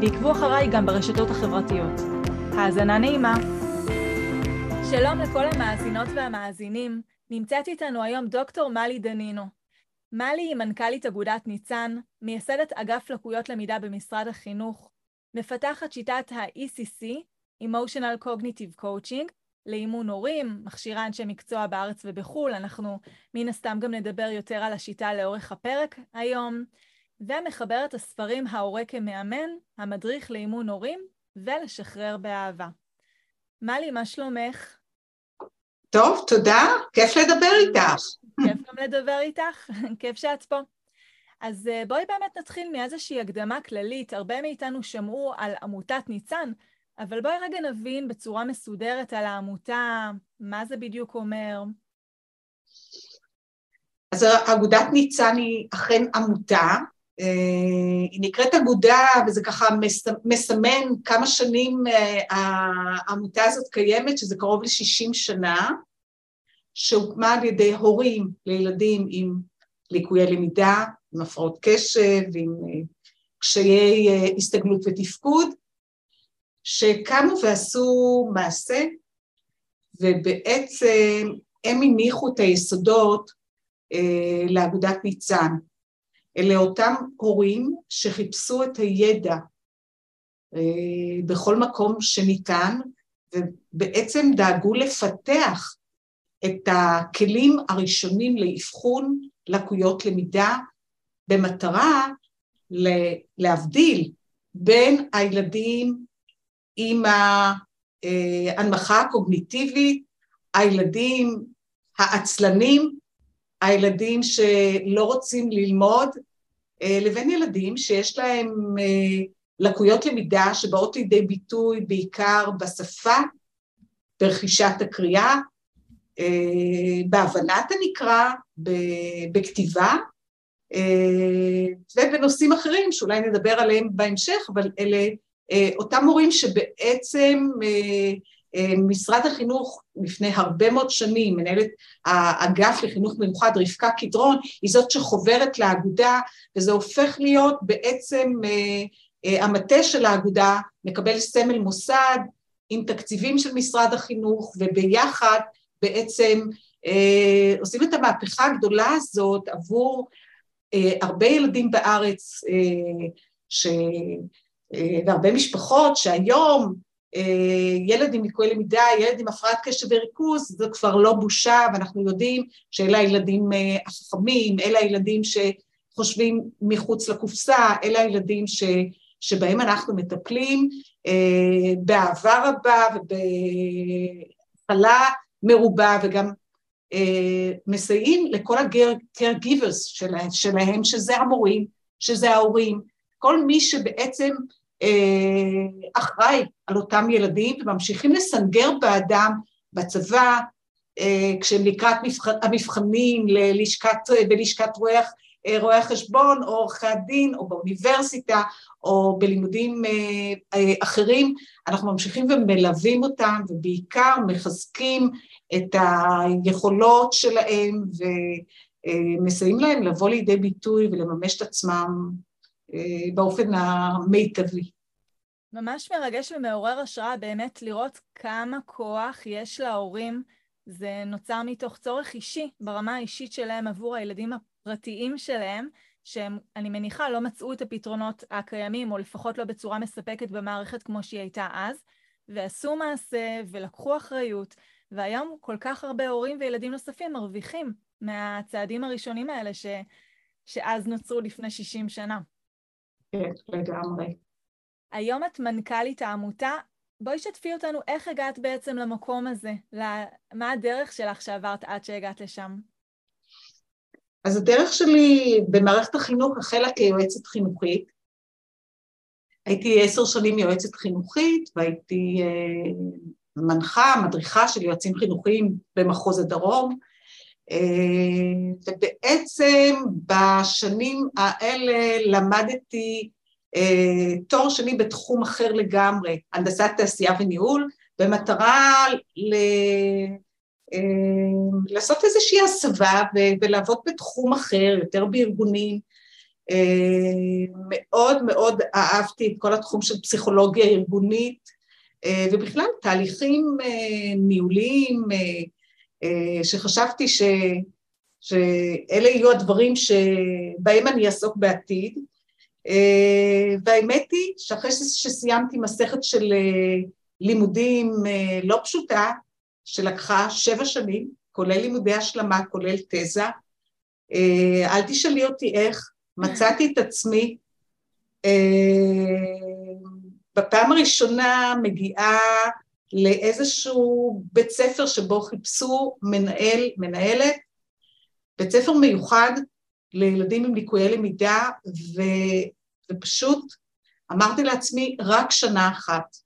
ועקבו אחריי גם ברשתות החברתיות. האזנה נעימה. שלום לכל המאזינות והמאזינים, נמצאת איתנו היום דוקטור מלי דנינו. מלי היא מנכ"לית אגודת ניצן, מייסדת אגף לקויות למידה במשרד החינוך, מפתחת שיטת ה-ECC, Emotional Cognitive Coaching, לאימון הורים, מכשירה אנשי מקצוע בארץ ובחו"ל, אנחנו מן הסתם גם נדבר יותר על השיטה לאורך הפרק היום, ומחברת הספרים ההורה כמאמן, המדריך לאימון הורים, ולשחרר באהבה. מלי, מה שלומך? טוב, תודה, כיף לדבר איתך. כיף גם לדבר איתך, כיף שאת פה. אז אה, בואי באמת נתחיל מאיזושהי הקדמה כללית. הרבה מאיתנו שמעו על עמותת ניצן, אבל בואי רגע נבין בצורה מסודרת על העמותה, מה זה בדיוק אומר. אז אגודת ניצן היא אכן עמותה, אה, היא נקראת אגודה וזה ככה מסמן כמה שנים אה, העמותה הזאת קיימת, שזה קרוב ל-60 שנה, שהוקמה על ידי הורים לילדים עם ליקויי למידה, עם הפרעות קשב, עם אה, קשיי הסתגלות ותפקוד, שקמו ועשו מעשה, ובעצם הם הניחו את היסודות אה, לאגודת ניצן. אלה אותם הורים שחיפשו את הידע אה, בכל מקום שניתן, ובעצם דאגו לפתח את הכלים הראשונים לאבחון לקויות למידה, במטרה להבדיל בין הילדים עם ההנמכה הקוגניטיבית, הילדים העצלנים, הילדים שלא רוצים ללמוד, אה, לבין ילדים שיש להם אה, לקויות למידה שבאות לידי ביטוי בעיקר בשפה, ברכישת הקריאה, אה, בהבנת הנקרא, בכתיבה, ובנושאים אחרים שאולי נדבר עליהם בהמשך, אבל אלה אותם מורים שבעצם משרד החינוך לפני הרבה מאוד שנים, מנהלת האגף לחינוך מיוחד, רבקה קדרון, היא זאת שחוברת לאגודה, וזה הופך להיות בעצם אה, אה, המטה של האגודה מקבל סמל מוסד עם תקציבים של משרד החינוך, וביחד בעצם אה, עושים את המהפכה הגדולה הזאת עבור הרבה ילדים בארץ, ש... והרבה משפחות שהיום אה, ילד עם ליקוי למידה, ילד עם הפרעת קשב וריכוז, זה כבר לא בושה, ואנחנו יודעים שאלה הילדים אה, החכמים, אלה הילדים שחושבים מחוץ לקופסה, אלה הילדים ש, שבהם אנחנו מטפלים אה, באהבה רבה ובהפעלה מרובה, וגם מסייעים לכל ה-caregivers שלהם, שלהם, שזה המורים, שזה ההורים, כל מי שבעצם אה, אחראי על אותם ילדים וממשיכים לסנגר באדם בצבא, אה, כשהם לקראת המבחנים ללשכת, בלשכת רואי, אה, החשבון או עורכי הדין או באוניברסיטה או בלימודים אחרים, אנחנו ממשיכים ומלווים אותם ובעיקר מחזקים את היכולות שלהם ומסייעים להם לבוא לידי ביטוי ולממש את עצמם. אה, באופן המיטבי. ממש מרגש ומעורר השראה באמת לראות כמה כוח יש להורים. זה נוצר מתוך צורך אישי, ברמה האישית שלהם עבור הילדים הפרטיים שלהם, שהם, אני מניחה, לא מצאו את הפתרונות הקיימים, או לפחות לא בצורה מספקת במערכת כמו שהיא הייתה אז, ועשו מעשה ולקחו אחריות, והיום כל כך הרבה הורים וילדים נוספים מרוויחים מהצעדים הראשונים האלה ש, שאז נוצרו לפני 60 שנה. כן, לגמרי. היום את מנכ"לית העמותה. בואי שתפי אותנו איך הגעת בעצם למקום הזה, מה הדרך שלך שעברת עד שהגעת לשם? אז הדרך שלי במערכת החינוך החלה כיועצת חינוכית, הייתי עשר שנים יועצת חינוכית והייתי מנחה, מדריכה של יועצים חינוכיים במחוז הדרום, ובעצם בשנים האלה למדתי תואר שני בתחום אחר לגמרי, הנדסת תעשייה וניהול, במטרה ל... לעשות איזושהי הסבה ולעבוד בתחום אחר, יותר בארגונים. מאוד מאוד אהבתי את כל התחום של פסיכולוגיה ארגונית, ובכלל תהליכים ניהוליים שחשבתי ש... שאלה יהיו הדברים שבהם אני אעסוק בעתיד. והאמת היא שאחרי שסיימתי מסכת של לימודים לא פשוטה, שלקחה שבע שנים, כולל לימודי השלמה, כולל תזה. אל תשאלי אותי איך, מצאתי את עצמי בפעם הראשונה מגיעה לאיזשהו בית ספר שבו חיפשו מנהל, מנהלת, בית ספר מיוחד לילדים עם ליקויי למידה, ו, ופשוט אמרתי לעצמי, רק שנה אחת.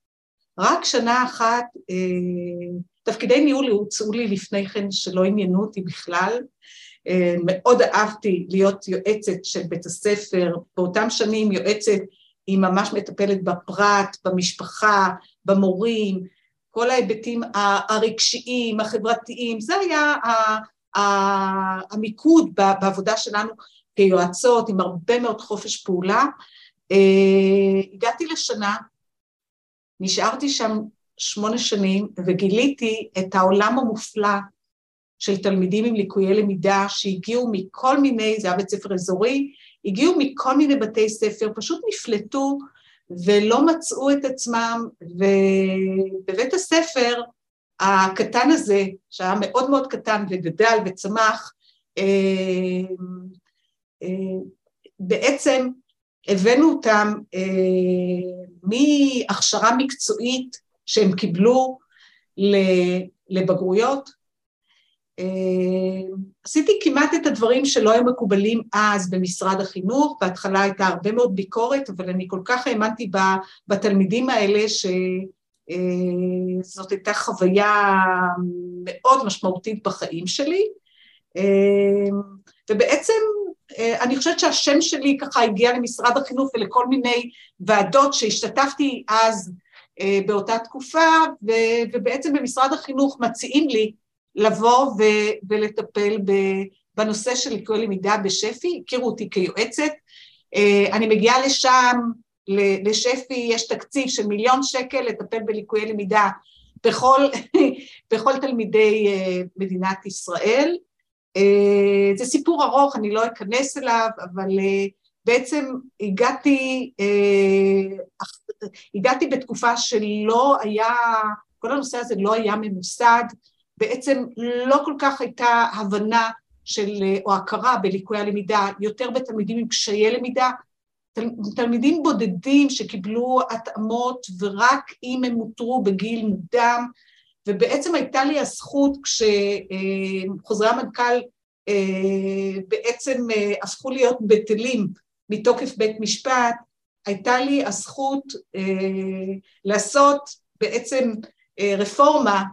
רק שנה אחת, אה, תפקידי ניהול הוצאו לי לפני כן שלא עניינו אותי בכלל. אה, מאוד אהבתי להיות יועצת של בית הספר, באותם שנים יועצת היא ממש מטפלת בפרט, במשפחה, במורים, כל ההיבטים הרגשיים, החברתיים, זה היה המיקוד בעבודה שלנו כיועצות, עם הרבה מאוד חופש פעולה. אה, הגעתי לשנה, נשארתי שם שמונה שנים וגיליתי את העולם המופלא של תלמידים עם ליקויי למידה שהגיעו מכל מיני, זה היה בית ספר אזורי, הגיעו מכל מיני בתי ספר, פשוט נפלטו ולא מצאו את עצמם, ובבית הספר הקטן הזה, שהיה מאוד מאוד קטן וגדל וצמח, אה, אה, בעצם הבאנו אותם אה, מהכשרה מקצועית שהם קיבלו לבגרויות, עשיתי כמעט את הדברים שלא היו מקובלים אז במשרד החינוך, בהתחלה הייתה הרבה מאוד ביקורת, אבל אני כל כך האמנתי בתלמידים האלה שזאת אה, הייתה חוויה מאוד משמעותית בחיים שלי. אה, ובעצם אני חושבת שהשם שלי ככה הגיע למשרד החינוך ולכל מיני ועדות שהשתתפתי אז באותה תקופה, ובעצם במשרד החינוך מציעים לי לבוא ו- ולטפל בנושא של ליקוי למידה בשפ"י, הכירו אותי כיועצת, אה, אני מגיעה לשם, לשפ"י יש תקציב של מיליון שקל לטפל בליקויי למידה בכל, בכל תלמידי אה, מדינת ישראל. אה, זה סיפור ארוך, אני לא אכנס אליו, אבל בעצם הגעתי, הגעתי בתקופה שלא היה, כל הנושא הזה לא היה ממוסד, בעצם לא כל כך הייתה הבנה של, או הכרה בליקויי הלמידה, יותר בתלמידים עם קשיי למידה, תל, תלמידים בודדים שקיבלו התאמות ורק אם הם אותרו בגיל מוקדם, ובעצם הייתה לי הזכות כשחוזרי המנכ"ל אה, בעצם אה, הפכו להיות בטלים מתוקף בית משפט, הייתה לי הזכות אה, לעשות בעצם רפורמה אה,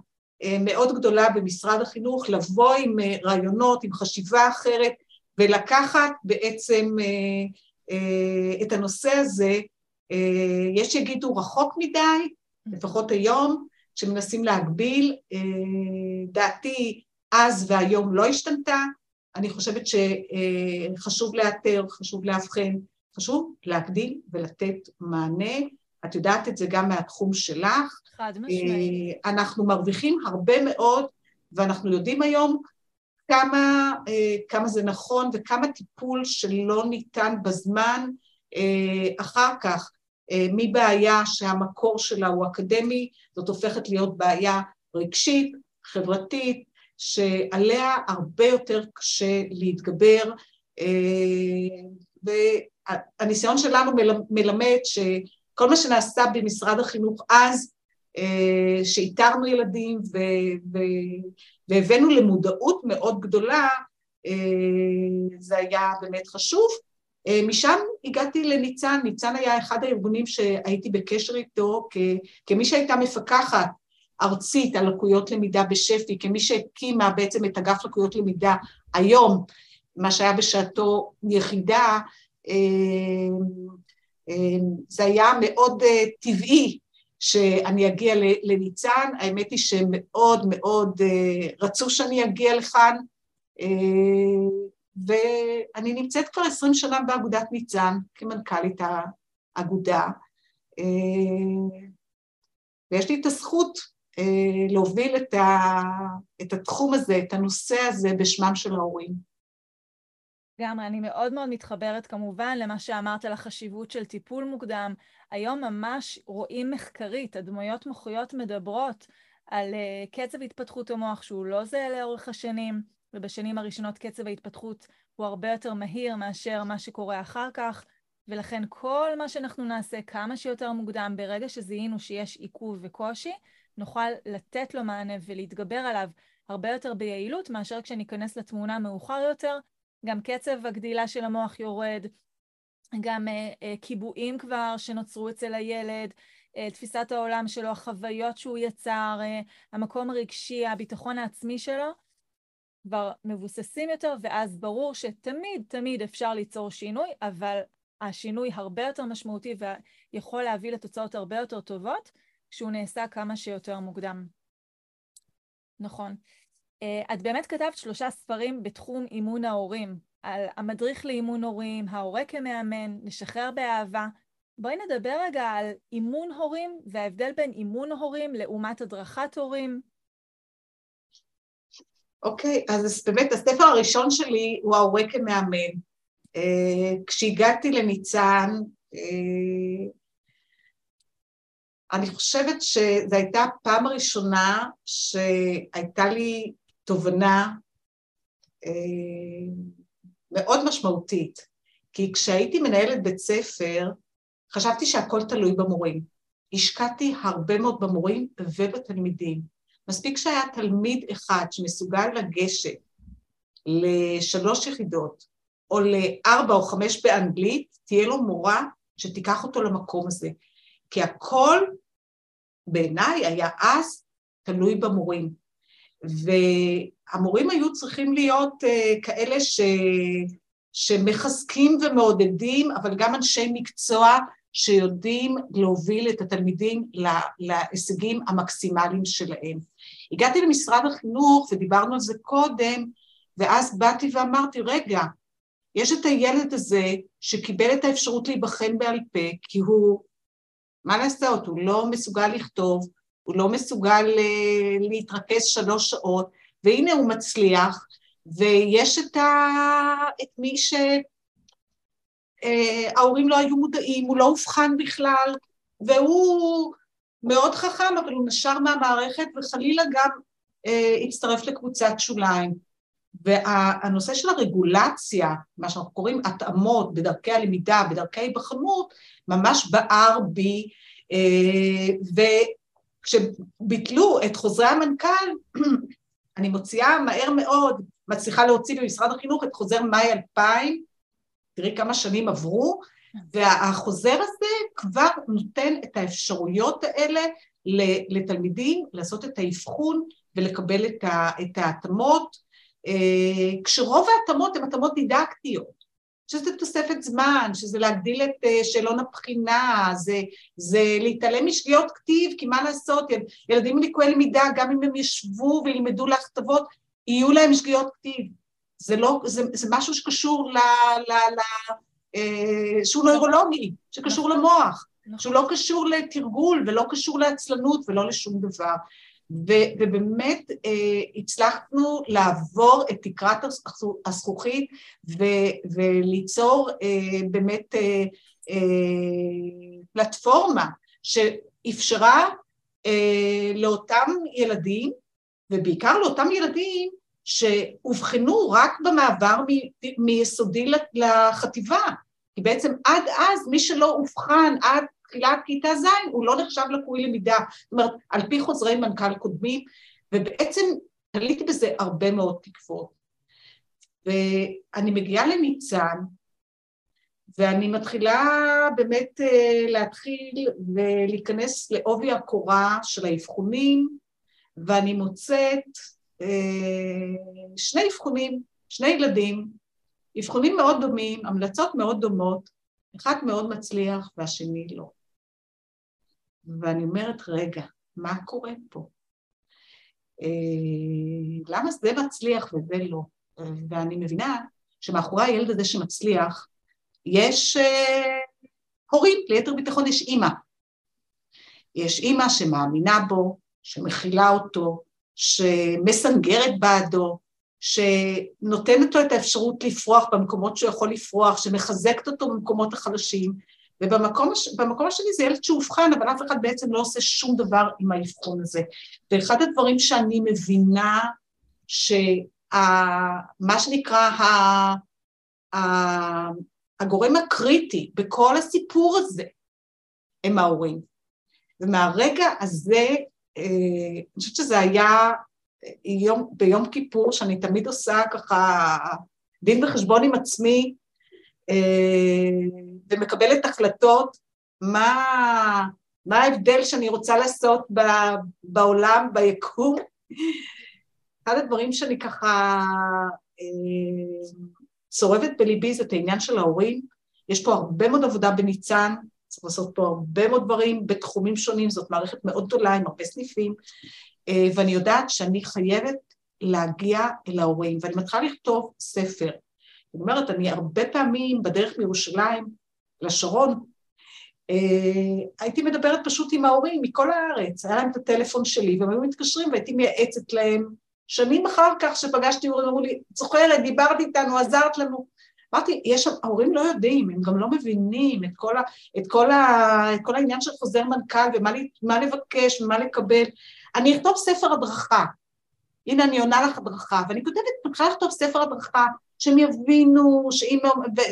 מאוד גדולה במשרד החינוך, לבוא עם אה, רעיונות, עם חשיבה אחרת, ולקחת בעצם אה, את הנושא הזה, יש שיגידו רחוק מדי, לפחות היום, שמנסים להגביל, דעתי אז והיום לא השתנתה, אני חושבת שחשוב לאתר, חשוב לאבחן, חשוב להגדיל ולתת מענה את יודעת את זה גם מהתחום שלך. חד משמעית. אה, אנחנו מרוויחים הרבה מאוד, ואנחנו יודעים היום כמה, אה, כמה זה נכון וכמה טיפול שלא ניתן בזמן אה, אחר כך, מבעיה שהמקור שלה הוא אקדמי, זאת הופכת להיות בעיה רגשית, חברתית, שעליה הרבה יותר קשה להתגבר, והניסיון שלנו מלמד ש... כל מה שנעשה במשרד החינוך אז, אה, שאיתרנו ילדים ו- ו- והבאנו למודעות מאוד גדולה, אה, זה היה באמת חשוב. משם הגעתי לניצן, ניצן היה אחד הארגונים שהייתי בקשר איתו כמי שהייתה מפקחת ארצית על לקויות למידה בשפ"י, כמי שהקימה בעצם את אגף לקויות למידה היום, מה שהיה בשעתו יחידה, זה היה מאוד טבעי שאני אגיע לניצן, האמת היא שמאוד מאוד רצו שאני אגיע לכאן, ואני נמצאת כבר עשרים שנה באגודת ניצן כמנכ"לית האגודה, ויש לי את הזכות להוביל את התחום הזה, את הנושא הזה בשמם של ההורים. לגמרי, אני מאוד מאוד מתחברת כמובן למה שאמרת על החשיבות של טיפול מוקדם. היום ממש רואים מחקרית, הדמויות מוחיות מדברות על uh, קצב התפתחות המוח שהוא לא זהה לאורך השנים, ובשנים הראשונות קצב ההתפתחות הוא הרבה יותר מהיר מאשר מה שקורה אחר כך, ולכן כל מה שאנחנו נעשה כמה שיותר מוקדם, ברגע שזיהינו שיש עיכוב וקושי, נוכל לתת לו מענה ולהתגבר עליו הרבה יותר ביעילות מאשר כשניכנס לתמונה מאוחר יותר. גם קצב הגדילה של המוח יורד, גם uh, uh, קיבועים כבר שנוצרו אצל הילד, uh, תפיסת העולם שלו, החוויות שהוא יצר, המקום הרגשי, הביטחון העצמי שלו, כבר מבוססים יותר, ואז ברור שתמיד תמיד אפשר ליצור שינוי, אבל השינוי הרבה יותר משמעותי ויכול להביא לתוצאות הרבה יותר טובות כשהוא נעשה כמה שיותר מוקדם. נכון. אה, את באמת כתבת שלושה ספרים בתחום אימון ההורים, על המדריך לאימון הורים, ההורה כמאמן, לשחרר באהבה. בואי נדבר רגע על אימון הורים וההבדל בין אימון הורים לעומת הדרכת הורים. אוקיי, okay, אז באמת הספר הראשון שלי הוא ההורה כמאמן. Uh, כשהגעתי לניצן, uh, אני חושבת שזו הייתה הפעם הראשונה שהייתה לי תובנה uh, מאוד משמעותית, כי כשהייתי מנהלת בית ספר, חשבתי שהכל תלוי במורים. השקעתי הרבה מאוד במורים ובתלמידים. מספיק שהיה תלמיד אחד שמסוגל לגשת לשלוש יחידות, או לארבע או חמש באנגלית, תהיה לו מורה שתיקח אותו למקום הזה. כי הכל בעיניי היה אז תלוי במורים. והמורים היו צריכים להיות uh, כאלה ש... שמחזקים ומעודדים, אבל גם אנשי מקצוע שיודעים להוביל את התלמידים להישגים המקסימליים שלהם. הגעתי למשרד החינוך ודיברנו על זה קודם, ואז באתי ואמרתי, רגע, יש את הילד הזה שקיבל את האפשרות להיבחן בעל פה, כי הוא, מה לעשות, הוא לא מסוגל לכתוב, הוא לא מסוגל uh, להתרכז שלוש שעות, והנה הוא מצליח, ויש את, ה... את מי שההורים uh, לא היו מודעים, הוא לא אובחן בכלל, והוא מאוד חכם, אבל הוא נשר מהמערכת, וחלילה גם uh, הצטרף לקבוצת שוליים. והנושא של הרגולציה, מה שאנחנו קוראים התאמות בדרכי הלמידה, בדרכי היבחנות, ממש בער בי, uh, וכשביטלו את חוזרי המנכ"ל, אני מוציאה מהר מאוד, מצליחה להוציא במשרד החינוך את חוזר מאי 2000, תראי כמה שנים עברו, והחוזר הזה כבר נותן את האפשרויות האלה לתלמידים לעשות את האבחון ולקבל את ההתאמות, אה, כשרוב ההתאמות הן התאמות דידקטיות, שזה תוספת זמן, שזה להגדיל את אה, שאלון הבחינה, זה, זה להתעלם משגיאות כתיב, כי מה לעשות, ילדים לקויי למידה, גם אם הם ישבו וילמדו להכתבות, יהיו להם שגיאות כתיב. זה, לא, זה, זה משהו שקשור ל... ל, ל אה, שהוא נוירולוגי, שקשור נכון. למוח, נכון. שהוא לא קשור לתרגול ולא קשור לעצלנות ולא לשום דבר. ו, ובאמת אה, הצלחנו לעבור את תקרת הזכוכית ו, וליצור אה, באמת אה, אה, פלטפורמה שאפשרה אה, לאותם ילדים, ובעיקר לאותם ילדים שאובחנו רק במעבר מ, מיסודי לחטיבה, כי בעצם עד אז מי שלא אובחן עד תחילת כיתה ז' הוא לא נחשב לקוי למידה, זאת אומרת על פי חוזרי מנכ"ל קודמים, ובעצם תליתי בזה הרבה מאוד תקוות. ואני מגיעה לניצן, ואני מתחילה באמת להתחיל ולהיכנס לעובי הקורה של האבחונים, ואני מוצאת שני אבחונים, שני ילדים, אבחונים מאוד דומים, המלצות מאוד דומות, אחד מאוד מצליח והשני לא. ואני אומרת, רגע, מה קורה פה? אה, למה זה מצליח וזה לא? ואני מבינה שמאחורי הילד הזה שמצליח, יש אה, הורים, ליתר ביטחון יש אימא. יש אימא שמאמינה בו, שמכילה אותו, שמסנגרת בעדו, שנותנת לו את האפשרות לפרוח במקומות שהוא יכול לפרוח, שמחזקת אותו במקומות החלשים, ובמקום במקום השני זה ילד שאובחן, אבל אף אחד בעצם לא עושה שום דבר עם האבחון הזה. ואחד הדברים שאני מבינה, שמה שנקרא ה, ה, הגורם הקריטי בכל הסיפור הזה הם ההורים. ומהרגע הזה, אה, אני חושבת שזה היה יום, ביום כיפור, שאני תמיד עושה ככה דין וחשבון עם עצמי, אה, ומקבלת החלטות, מה, מה ההבדל שאני רוצה לעשות ב, בעולם, ביקום. אחד הדברים שאני ככה אה, צורבת בליבי זה את העניין של ההורים. יש פה הרבה מאוד עבודה בניצן, צריך לעשות פה הרבה מאוד דברים בתחומים שונים, זאת מערכת מאוד גדולה עם הרבה סניפים, אה, ואני יודעת שאני חייבת להגיע אל ההורים, ואני מתחילה לכתוב ספר. זאת אומרת, אני הרבה פעמים בדרך מירושלים לשרון, אה, הייתי מדברת פשוט עם ההורים מכל הארץ, היה להם את הטלפון שלי, והם היו מתקשרים והייתי מייעצת להם. שנים אחר כך שפגשתי הורים, אמרו לי, זוכרת, דיברת איתנו, עזרת לנו. אמרתי, יש, ההורים לא יודעים, הם גם לא מבינים את כל, ה, את כל, ה, את כל העניין של חוזר מנכ"ל ומה לבקש ומה לקבל. אני אכתוב ספר הדרכה. הנה, אני עונה לך הדרכה, ואני כותבת, מתחילה לכתוב ספר הדרכה, שהם יבינו שאם,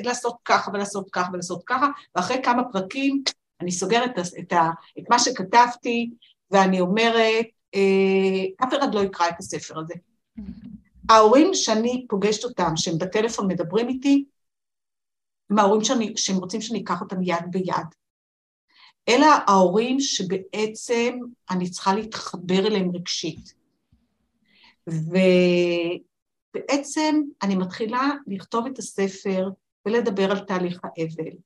לעשות ככה ולעשות ככה ולעשות ככה, ואחרי כמה פרקים אני סוגרת את, ה, את מה שכתבתי, ואני אומרת, אה, אף אחד לא יקרא את הספר הזה. ההורים שאני פוגשת אותם, שהם בטלפון מדברים איתי, הם ההורים שאני, שהם רוצים שאני אקח אותם יד ביד. אלה ההורים שבעצם אני צריכה להתחבר אליהם רגשית. ובעצם אני מתחילה לכתוב את הספר ולדבר על תהליך האבל,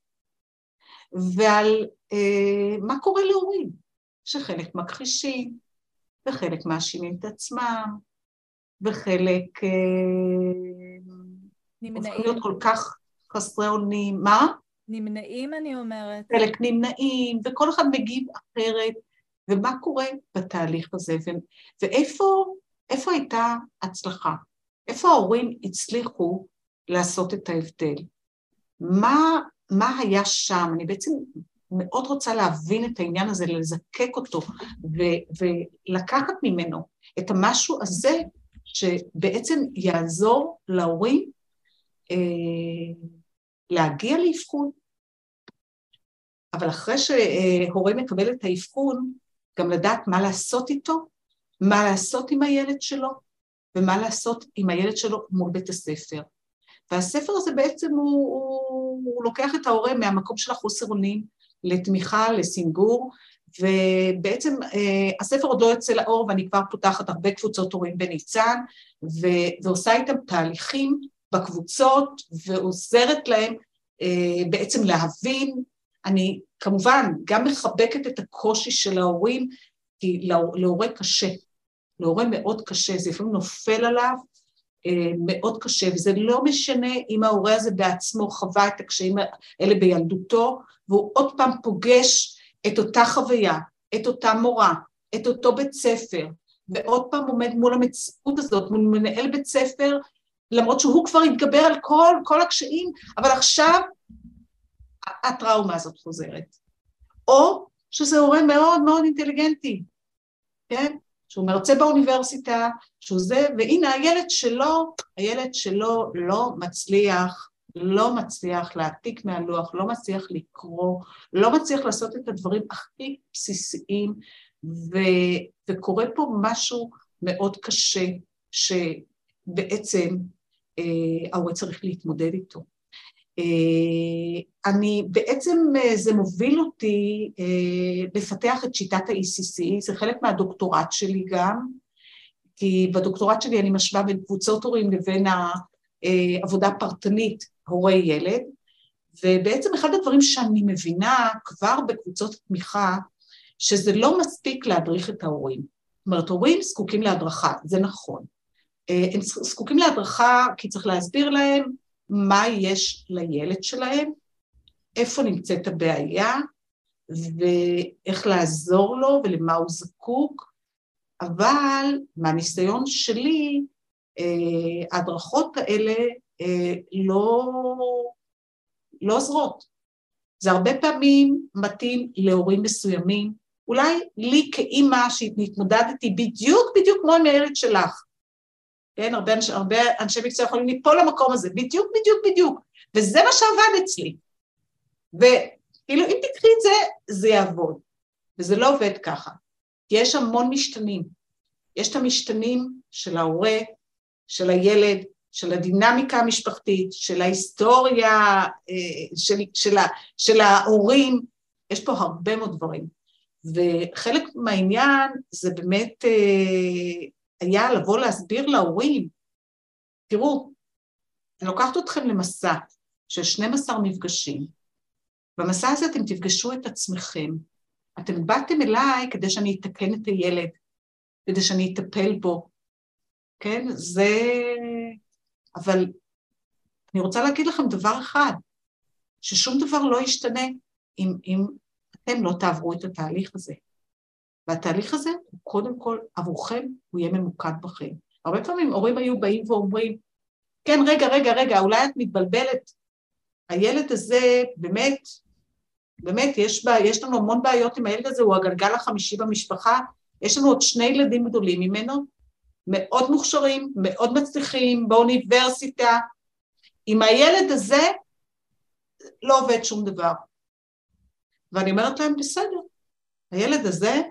ועל אה, מה קורה להורים, שחלק מכחישים, וחלק מאשימים את עצמם, וחלק אה, הופכים להיות כל כך חסרי אונים. מה? נמנעים, אני אומרת. חלק נמנעים, וכל אחד מגיב אחרת, ומה קורה בתהליך הזה, ו- ואיפה איפה הייתה הצלחה? איפה ההורים הצליחו לעשות את ההבדל? מה, מה היה שם? אני בעצם מאוד רוצה להבין את העניין הזה, לזקק אותו ו- ולקחת ממנו את המשהו הזה שבעצם יעזור להורים אה, להגיע לאבחון, אבל אחרי שהורה מקבל את האבחון, גם לדעת מה לעשות איתו, מה לעשות עם הילד שלו, ומה לעשות עם הילד שלו מול בית הספר. והספר הזה בעצם הוא, הוא, הוא לוקח את ההורה מהמקום של החוסר אונים לתמיכה, לסינגור, ובעצם אה, הספר עוד לא יוצא לאור ואני כבר פותחת הרבה קבוצות הורים בניצן, ו, ועושה איתם תהליכים בקבוצות ועוזרת להם אה, בעצם להבין, אני כמובן גם מחבקת את הקושי של ההורים, כי להורה קשה, להורה מאוד קשה, זה לפעמים נופל עליו אה, מאוד קשה, וזה לא משנה אם ההורה הזה בעצמו חווה את הקשיים האלה בילדותו, והוא עוד פעם פוגש את אותה חוויה, את אותה מורה, את אותו בית ספר, ועוד פעם עומד מול המציאות הזאת, מול מנהל בית ספר למרות שהוא כבר התגבר על כל, כל הקשיים, אבל עכשיו הטראומה הזאת חוזרת. או שזה הורה מאוד מאוד אינטליגנטי, כן? שהוא מרצה באוניברסיטה, שהוא זה, והנה הילד שלו, הילד שלו לא מצליח, לא מצליח להעתיק מהלוח, לא מצליח לקרוא, לא מצליח לעשות את הדברים הכי בסיסיים, ו, וקורה פה משהו מאוד קשה, שבעצם אה, ההורה צריך להתמודד איתו. אני בעצם, זה מוביל אותי לפתח את שיטת ה-ECC, זה חלק מהדוקטורט שלי גם, כי בדוקטורט שלי אני משווה בין קבוצות הורים לבין העבודה הפרטנית הורי ילד, ובעצם אחד הדברים שאני מבינה כבר בקבוצות תמיכה, שזה לא מספיק להדריך את ההורים. זאת אומרת, הורים זקוקים להדרכה, זה נכון. אה, הם זקוקים להדרכה כי צריך להסביר להם מה יש לילד שלהם, איפה נמצאת הבעיה, ואיך לעזור לו ולמה הוא זקוק, אבל מהניסיון שלי, אה, ההדרכות האלה אה, לא, לא עוזרות. זה הרבה פעמים מתאים להורים מסוימים, אולי לי כאימא שהתמודדתי בדיוק בדיוק כמו עם הילד שלך, כן, הרבה, הרבה אנשי מקצוע יכולים ליפול למקום הזה, בדיוק בדיוק בדיוק, וזה מה שעבד אצלי. וכאילו אם תקחי את זה, זה יעבוד, וזה לא עובד ככה, כי יש המון משתנים. יש את המשתנים של ההורה, של הילד, של הדינמיקה המשפחתית, של ההיסטוריה, אה, של, של, של ההורים, יש פה הרבה מאוד דברים. וחלק מהעניין זה באמת אה, היה לבוא להסביר להורים, תראו, אני לוקחת אתכם למסע של 12 מפגשים. במסע הזה אתם תפגשו את עצמכם. אתם באתם אליי כדי שאני אתקן את הילד, כדי שאני אטפל בו, כן? זה... אבל אני רוצה להגיד לכם דבר אחד, ששום דבר לא ישתנה אם, אם אתם לא תעברו את התהליך הזה. והתהליך הזה הוא קודם כל עבורכם, הוא יהיה ממוקד בכם. הרבה פעמים הורים היו באים ואומרים, כן, רגע, רגע, רגע, אולי את מתבלבלת. הילד הזה באמת, באמת, יש, בה, יש לנו המון בעיות עם הילד הזה, הוא הגלגל החמישי במשפחה, יש לנו עוד שני ילדים גדולים ממנו, מאוד מוכשרים, מאוד מצליחים, באוניברסיטה. עם הילד הזה לא עובד שום דבר. ואני אומרת להם, בסדר, הילד הזה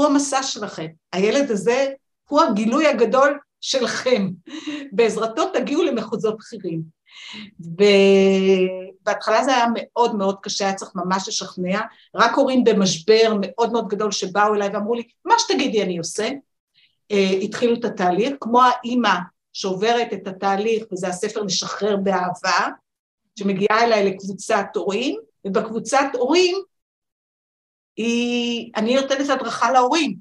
הוא המסע שלכם, הילד הזה הוא הגילוי הגדול שלכם. בעזרתו תגיעו למחוזות בכירים. ובהתחלה זה היה מאוד מאוד קשה, היה צריך ממש לשכנע, רק הורים במשבר מאוד מאוד גדול שבאו אליי ואמרו לי, מה שתגידי אני עושה, uh, התחילו את התהליך, כמו האימא שעוברת את התהליך, וזה הספר לשחרר באהבה, שמגיעה אליי לקבוצת הורים, ובקבוצת הורים היא, אני נותנת הדרכה להורים,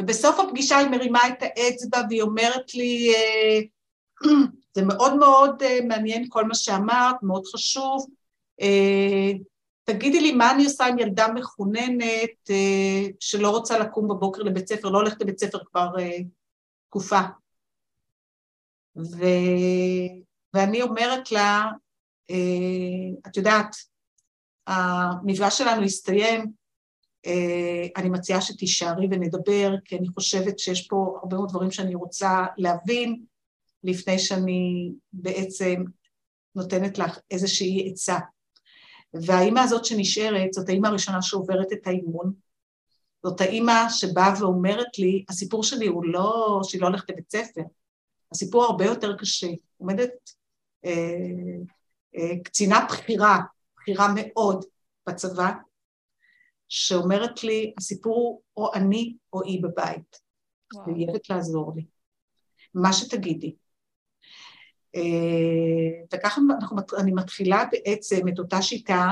ובסוף הפגישה היא מרימה את האצבע והיא אומרת לי, אה, זה מאוד מאוד אה, מעניין כל מה שאמרת, מאוד חשוב, אה, תגידי לי מה אני עושה עם ילדה מחוננת שלא רוצה לקום בבוקר לבית ספר, לא הולכת לבית ספר כבר תקופה. ו... ואני אומרת לה, את יודעת, המפגש שלנו הסתיים, אני מציעה שתישארי ונדבר, כי אני חושבת שיש פה הרבה מאוד דברים שאני רוצה להבין לפני שאני בעצם נותנת לך איזושהי עצה. והאימא הזאת שנשארת, זאת האימא הראשונה שעוברת את האימון, זאת האימא שבאה ואומרת לי, הסיפור שלי הוא לא שהיא לא הולכת לבית ספר, הסיפור הרבה יותר קשה. עומדת אה, אה, קצינה בכירה, בכירה מאוד בצבא, שאומרת לי, הסיפור הוא או אני או היא בבית. חייבת לעזור לי. מה שתגידי. אה, וככה אנחנו, אני מתחילה בעצם את אותה שיטה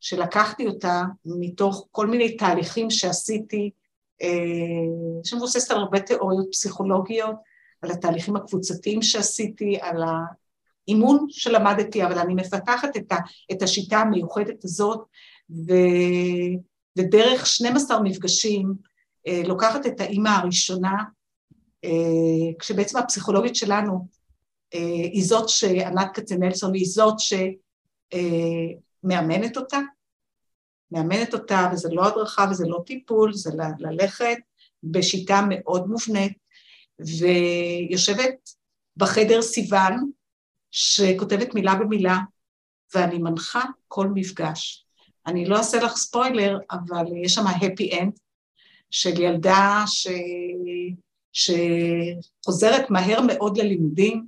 שלקחתי אותה מתוך כל מיני תהליכים שעשיתי, אה, שמבוססת על הרבה תיאוריות פסיכולוגיות, על התהליכים הקבוצתיים שעשיתי, על האימון שלמדתי, אבל אני מפתחת את, ה, את השיטה המיוחדת הזאת, ו... ודרך 12 מפגשים אה, לוקחת את האימא הראשונה, אה, כשבעצם הפסיכולוגית שלנו אה, היא זאת שענת כצנלסון היא זאת שמאמנת אותה, מאמנת אותה, וזה לא הדרכה וזה לא טיפול, זה ללכת בשיטה מאוד מובנית, ויושבת בחדר סיוון, שכותבת מילה במילה, ואני מנחה כל מפגש. אני לא אעשה לך ספוילר, אבל יש שם happy end של ילדה ש... שחוזרת מהר מאוד ללימודים,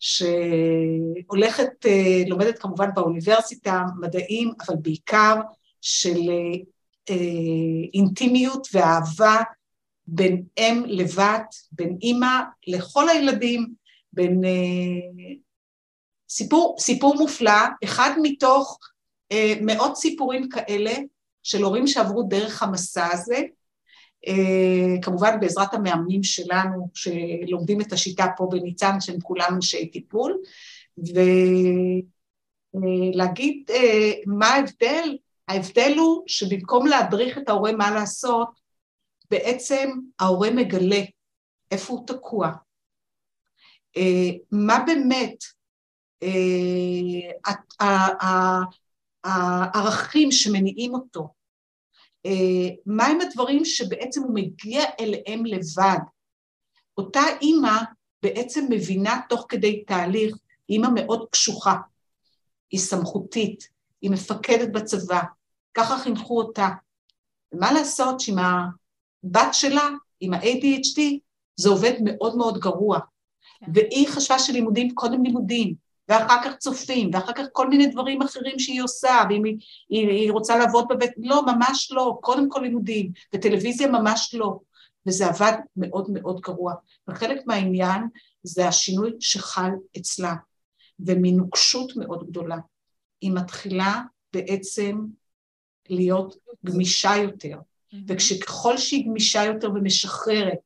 שהולכת, אה, לומדת כמובן באוניברסיטה, מדעים, אבל בעיקר של אה, אינטימיות ואהבה בין אם לבת, בין אימא לכל הילדים, בין... אה, סיפור, סיפור מופלא, אחד מתוך אה, מאות סיפורים כאלה של הורים שעברו דרך המסע הזה, אה, כמובן בעזרת המאמנים שלנו שלומדים את השיטה פה בניצן שהם כולם אנשי טיפול, ולהגיד אה, אה, מה ההבדל, ההבדל הוא שבמקום להדריך את ההורה מה לעשות, בעצם ההורה מגלה איפה הוא תקוע, אה, מה באמת הערכים שמניעים אותו, מהם הדברים שבעצם הוא מגיע אליהם לבד. אותה אימא בעצם מבינה תוך כדי תהליך, אימא מאוד קשוחה, היא סמכותית, היא מפקדת בצבא, ככה חינכו אותה. ומה לעשות שעם הבת שלה, עם ה-ADHD, זה עובד מאוד מאוד גרוע. כן. והיא חשבה שלימודים, קודם לימודים, ואחר כך צופים, ואחר כך כל מיני דברים אחרים שהיא עושה, ואם היא, היא, היא רוצה לעבוד בבית, לא, ממש לא, קודם כל לימודים, וטלוויזיה ממש לא. וזה עבד מאוד מאוד גרוע. וחלק מהעניין זה השינוי שחל אצלה, ומנוקשות מאוד גדולה. היא מתחילה בעצם להיות גמישה יותר. וכשככל שהיא גמישה יותר ומשחררת,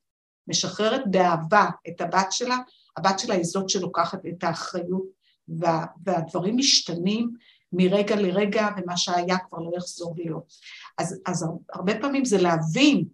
משחררת באהבה את הבת שלה, הבת שלה היא זאת שלוקחת את האחריות וה, והדברים משתנים מרגע לרגע, ומה שהיה כבר לא יחזור להיות. אז, אז הרבה פעמים זה להבין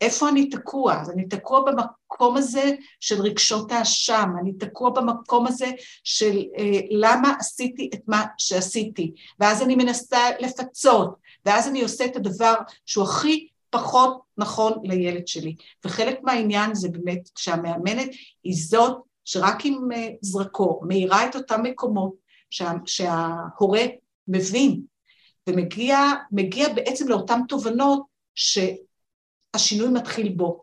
איפה אני תקוע, אז אני תקוע במקום הזה של רגשות האשם, אני תקוע במקום הזה של אה, למה עשיתי את מה שעשיתי, ואז אני מנסה לפצות, ואז אני עושה את הדבר שהוא הכי פחות נכון לילד שלי. וחלק מהעניין זה באמת שהמאמנת היא זאת שרק עם אה, זרקור מאירה את אותם מקומות שה, שההורה מבין ומגיע בעצם לאותן תובנות שהשינוי מתחיל בו.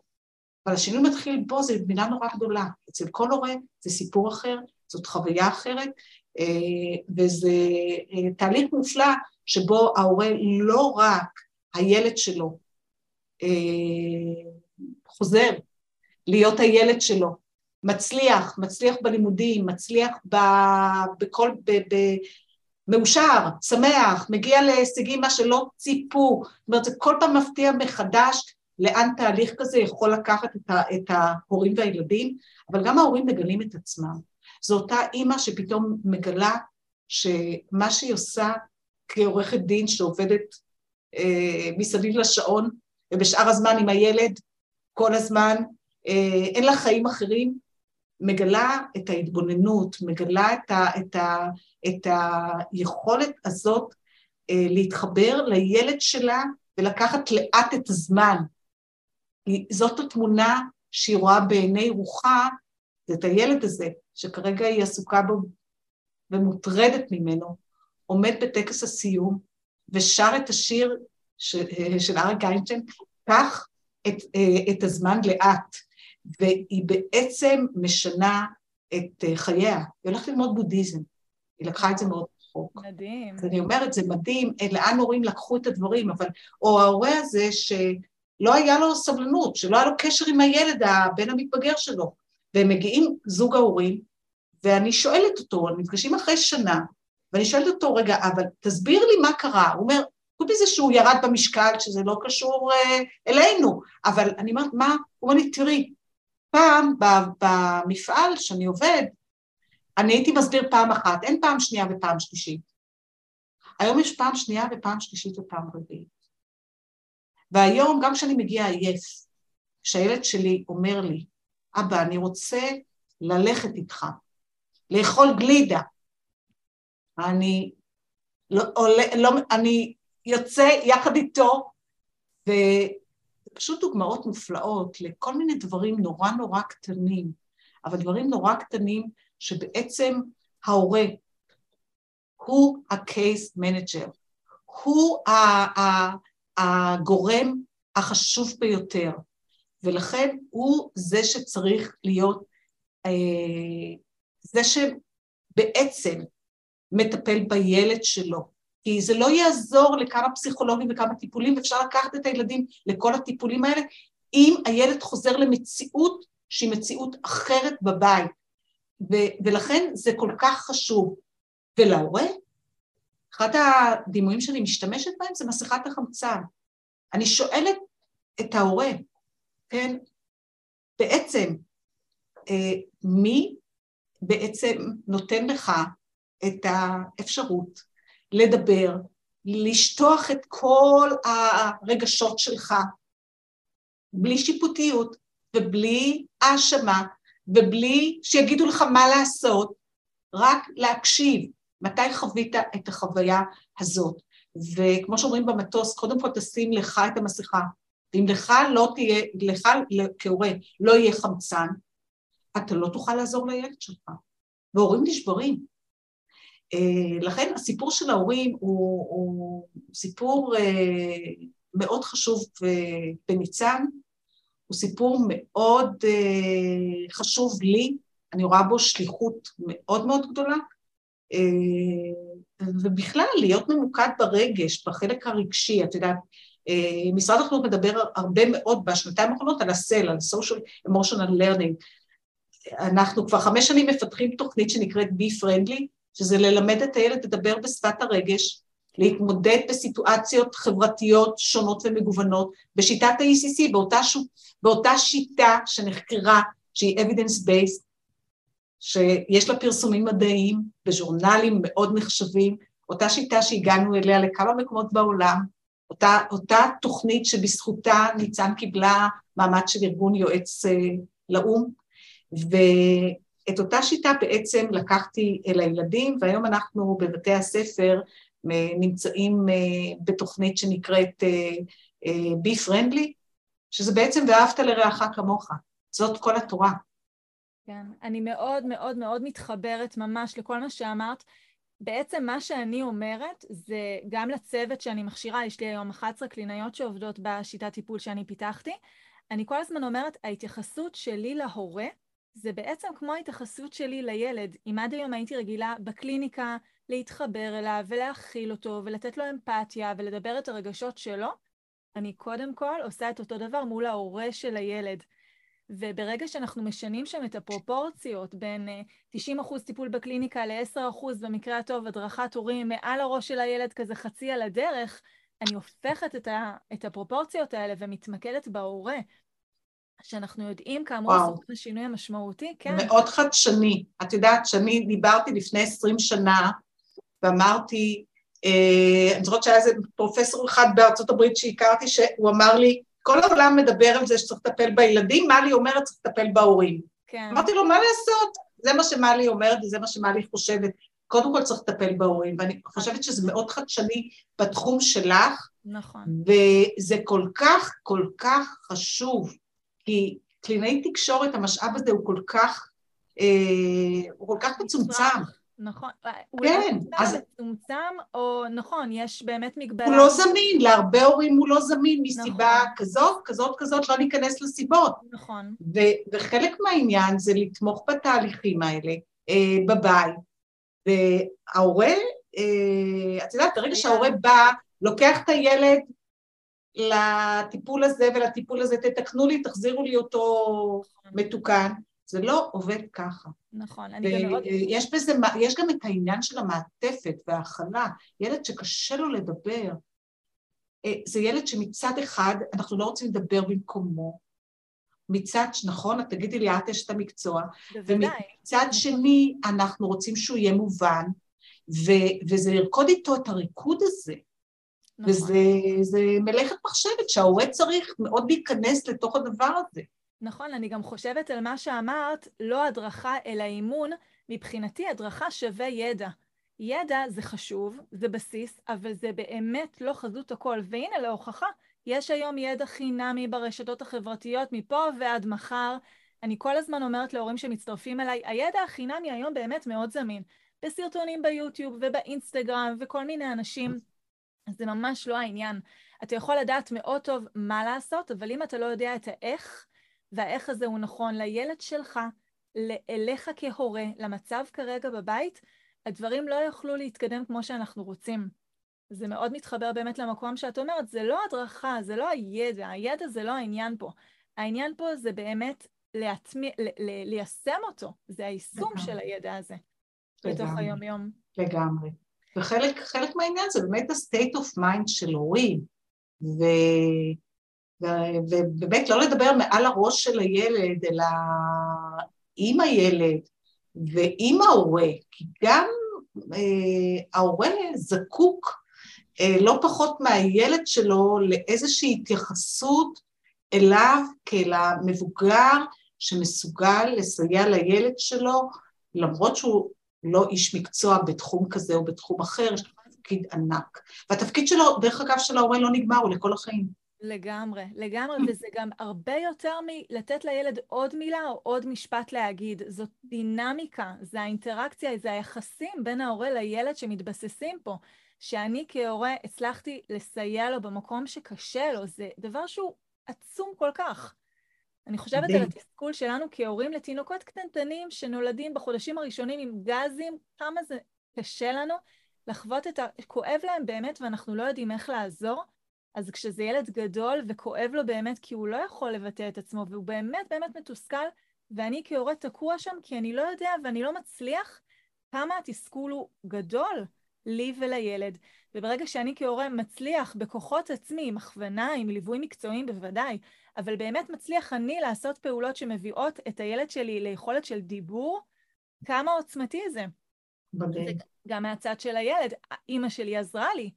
אבל השינוי מתחיל בו זו מילה נורא גדולה. אצל כל הורה זה סיפור אחר, זאת חוויה אחרת, אה, וזה אה, תהליך מופלא שבו ההורה לא רק הילד שלו חוזר להיות הילד שלו, מצליח, מצליח בלימודים, מצליח ב, בכל, ב, ב, מאושר, שמח, מגיע להישגים מה שלא ציפו, זאת אומרת זה כל פעם מפתיע מחדש לאן תהליך כזה יכול לקחת את, ה, את ההורים והילדים, אבל גם ההורים מגלים את עצמם. זו אותה אימא שפתאום מגלה שמה שהיא עושה כעורכת דין שעובדת אה, מסביב לשעון ובשאר הזמן עם הילד כל הזמן, אה, אין לה חיים אחרים, מגלה את ההתבוננות, מגלה את, ה, את, ה, את היכולת הזאת אה, להתחבר לילד שלה ולקחת לאט את הזמן. זאת התמונה שהיא רואה בעיני רוחה, זה את הילד הזה, שכרגע היא עסוקה בו ומוטרדת ממנו, עומד בטקס הסיום ושר את השיר של, אה, של אריק איינשטיין, קח את, אה, את הזמן לאט. והיא בעצם משנה את אה, חייה. היא הולכת ללמוד בודהיזם, היא לקחה את זה מאוד רחוק. מדהים. אז אני אומרת, זה מדהים, אה, לאן הורים לקחו את הדברים, אבל... או ההורה הזה שלא היה לו סבלנות, שלא היה לו קשר עם הילד, הבן המתבגר שלו, והם מגיעים, זוג ההורים, ואני שואלת אותו, נפגשים אחרי שנה, ואני שואלת אותו, רגע, אבל תסביר לי מה קרה. הוא אומר, חוץ מזה שהוא ירד במשקל, שזה לא קשור אה, אלינו, אבל אני אומרת, מה? הוא אומר לי, תראי, פעם במפעל שאני עובד, אני הייתי מסביר פעם אחת, אין פעם שנייה ופעם שלישית. היום יש פעם שנייה ופעם שלישית ופעם רביעית. והיום, גם כשאני מגיעה עייף, כשהילד שלי אומר לי, אבא, אני רוצה ללכת איתך, לאכול גלידה, אני לא, עולה, לא, אני יוצא יחד איתו, ו... פשוט דוגמאות מופלאות לכל מיני דברים נורא נורא קטנים, אבל דברים נורא קטנים שבעצם ההורה הוא ה-case manager, הוא הגורם החשוב ביותר, ולכן הוא זה שצריך להיות, אה, זה בעצם מטפל בילד שלו. כי זה לא יעזור לכמה פסיכולוגים וכמה טיפולים, אפשר לקחת את הילדים לכל הטיפולים האלה, אם הילד חוזר למציאות שהיא מציאות אחרת בבית. ו- ולכן זה כל כך חשוב. ולהורה, אחד הדימויים שאני משתמשת בהם זה מסכת החמצן. אני שואלת את ההורה, כן, בעצם, אה, מי בעצם נותן לך את האפשרות לדבר, לשטוח את כל הרגשות שלך, בלי שיפוטיות ובלי האשמה ובלי שיגידו לך מה לעשות, רק להקשיב. מתי חווית את החוויה הזאת? וכמו שאומרים במטוס, קודם כל תשים לך את המסכה, ואם לך לא תהיה, לך כהורה לא יהיה חמצן, אתה לא תוכל לעזור לילד שלך. והורים נשברים. אה, לכן הסיפור של ההורים הוא, הוא סיפור אה, מאוד חשוב בניצן, הוא סיפור מאוד אה, חשוב לי, אני רואה בו שליחות מאוד מאוד גדולה, ובכלל להיות ממוקד ברגש, בחלק הרגשי, את יודעת, משרד החינוך מדבר הרבה מאוד בשנתיים האחרונות על הסל, על social emotional learning. אנחנו כבר חמש שנים מפתחים תוכנית שנקראת Be Friendly, שזה ללמד את הילד לדבר בשפת הרגש, להתמודד בסיטואציות חברתיות שונות ומגוונות, בשיטת ה-ECC, באותה, ש... באותה שיטה שנחקרה, שהיא evidence-based, שיש לה פרסומים מדעיים בז'ורנלים מאוד נחשבים, אותה שיטה שהגענו אליה לכמה מקומות בעולם, אותה, אותה תוכנית שבזכותה ניצן קיבלה מעמד של ארגון יועץ אה, לאו"ם, ואת אותה שיטה בעצם לקחתי אל הילדים, והיום אנחנו בבתי הספר אה, נמצאים אה, בתוכנית שנקראת אה, Be Friendly, שזה בעצם ואהבת לרעך כמוך, זאת כל התורה. כן, אני מאוד מאוד מאוד מתחברת ממש לכל מה שאמרת. בעצם מה שאני אומרת זה גם לצוות שאני מכשירה, יש לי היום 11 קלינאיות שעובדות בשיטת טיפול שאני פיתחתי, אני כל הזמן אומרת, ההתייחסות שלי להורה זה בעצם כמו ההתייחסות שלי לילד. אם עד היום הייתי רגילה בקליניקה להתחבר אליו ולהכיל אותו ולתת לו אמפתיה ולדבר את הרגשות שלו, אני קודם כל עושה את אותו דבר מול ההורה של הילד. וברגע שאנחנו משנים שם את הפרופורציות בין 90% אה, טיפול בקליניקה ל-10% במקרה הטוב הדרכת הורים מעל הראש של הילד כזה חצי על הדרך, אני הופכת את, ה, את הפרופורציות האלה ומתמקדת בהורה. שאנחנו יודעים כאמור לעשות את השינוי המשמעותי, כן. מאוד חדשני. את יודעת שאני דיברתי לפני עשרים שנה ואמרתי, אה, אני זוכרת שהיה איזה פרופסור אחד בארצות הברית שהכרתי, שהוא אמר לי, כל העולם מדבר על זה שצריך לטפל בילדים, מלי אומרת צריך לטפל בהורים. כן. אמרתי לו, מה לעשות? זה מה שמלי אומרת וזה מה שמלי חושבת. קודם כל צריך לטפל בהורים, ואני חושבת שזה מאוד חדשני בתחום שלך. נכון. וזה כל כך, כל כך חשוב. כי קלינאי תקשורת, המשאב הזה הוא כל כך, אה, הוא כל כך מצומצם. נכון, כן, אז... מצומצם, או נכון, יש באמת מגבלה. הוא לא זמין, להרבה הורים הוא לא זמין מסיבה נכון. כזאת, כזאת, כזאת, לא ניכנס לסיבות. נכון. ו- וחלק מהעניין זה לתמוך בתהליכים האלה אה, בבית. וההורה, אה, את יודעת, ברגע שההורה בא, לוקח את הילד לטיפול הזה ולטיפול הזה, תתקנו לי, תחזירו לי אותו מתוקן. זה לא עובד ככה. נכון, אני גם מאוד... יש בזה, יש גם את העניין של המעטפת וההכלה. ילד שקשה לו לדבר, אה, זה ילד שמצד אחד אנחנו לא רוצים לדבר במקומו, מצד, נכון, את תגידי לי, את אשת המקצוע, בוודאי. ומצד שני אנחנו רוצים שהוא יהיה מובן, ו- וזה לרקוד איתו את הריקוד הזה. נכון. וזה מלאכת מחשבת שההורה צריך מאוד להיכנס לתוך הדבר הזה. נכון, אני גם חושבת על מה שאמרת, לא הדרכה אלא אימון, מבחינתי הדרכה שווה ידע. ידע זה חשוב, זה בסיס, אבל זה באמת לא חזות הכל. והנה להוכחה, יש היום ידע חינמי ברשתות החברתיות מפה ועד מחר. אני כל הזמן אומרת להורים שמצטרפים אליי, הידע החינמי היום באמת מאוד זמין. בסרטונים ביוטיוב ובאינסטגרם וכל מיני אנשים זה ממש לא העניין. אתה יכול לדעת מאוד טוב מה לעשות, אבל אם אתה לא יודע את האיך, והאיך הזה הוא נכון לילד שלך, אליך כהורה, למצב כרגע בבית, הדברים לא יוכלו להתקדם כמו שאנחנו רוצים. זה מאוד מתחבר באמת למקום שאת אומרת, זה לא הדרכה, זה לא הידע, הידע זה לא העניין פה. העניין פה זה באמת להטמי, ליישם אותו, זה היישום. של הידע הזה לגמרי. בתוך היום-יום. לגמרי. וחלק מהעניין זה באמת ה-state of mind של הורים, ו... ובאמת לא לדבר מעל הראש של הילד, אלא עם הילד ועם ההורה, כי גם אה, ההורה זקוק אה, לא פחות מהילד שלו לאיזושהי התייחסות אליו כאל המבוגר שמסוגל לסייע לילד שלו, למרות שהוא לא איש מקצוע בתחום כזה או בתחום אחר, יש לו תפקיד ענק. והתפקיד שלו, דרך אגב, של ההורה לא נגמר, הוא לכל החיים. לגמרי, לגמרי, וזה גם הרבה יותר מלתת לילד עוד מילה או עוד משפט להגיד. זאת דינמיקה, זה האינטראקציה, זה היחסים בין ההורה לילד שמתבססים פה. שאני כהורה הצלחתי לסייע לו במקום שקשה לו, זה דבר שהוא עצום כל כך. אני חושבת על התסכול שלנו כהורים לתינוקות קטנטנים שנולדים בחודשים הראשונים עם גזים, כמה זה קשה לנו לחוות את ה... כואב להם באמת ואנחנו לא יודעים איך לעזור. אז כשזה ילד גדול וכואב לו באמת כי הוא לא יכול לבטא את עצמו והוא באמת באמת מתוסכל, ואני כהורה תקוע שם כי אני לא יודע ואני לא מצליח, כמה התסכול הוא גדול לי ולילד. וברגע שאני כהורה מצליח בכוחות עצמי, עם הכוונה, עם ליווי מקצועיים בוודאי, אבל באמת מצליח אני לעשות פעולות שמביאות את הילד שלי ליכולת של דיבור, כמה עוצמתי זה. גם מהצד של הילד, אימא שלי עזרה לי.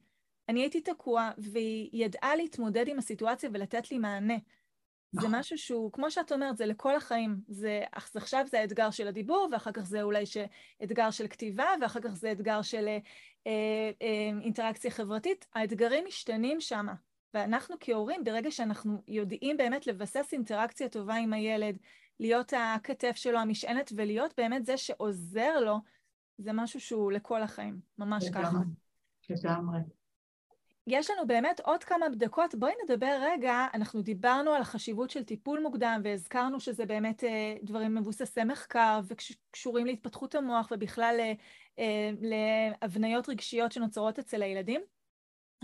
אני הייתי תקוע, והיא ידעה להתמודד עם הסיטואציה ולתת לי מענה. זה נכון. משהו שהוא, כמו שאת אומרת, זה לכל החיים. זה, עכשיו זה האתגר של הדיבור, ואחר כך זה אולי ש... אתגר של כתיבה, ואחר כך זה אתגר של אה, אה, אינטראקציה חברתית. האתגרים משתנים שם. ואנחנו כהורים, ברגע שאנחנו יודעים באמת לבסס אינטראקציה טובה עם הילד, להיות הכתף שלו, המשענת, ולהיות באמת זה שעוזר לו, זה משהו שהוא לכל החיים, ממש ככה. לגמרי. יש לנו באמת עוד כמה דקות, בואי נדבר רגע, אנחנו דיברנו על החשיבות של טיפול מוקדם והזכרנו שזה באמת אה, דברים מבוססי מחקר וקשורים להתפתחות המוח ובכלל אה, אה, להבניות רגשיות שנוצרות אצל הילדים.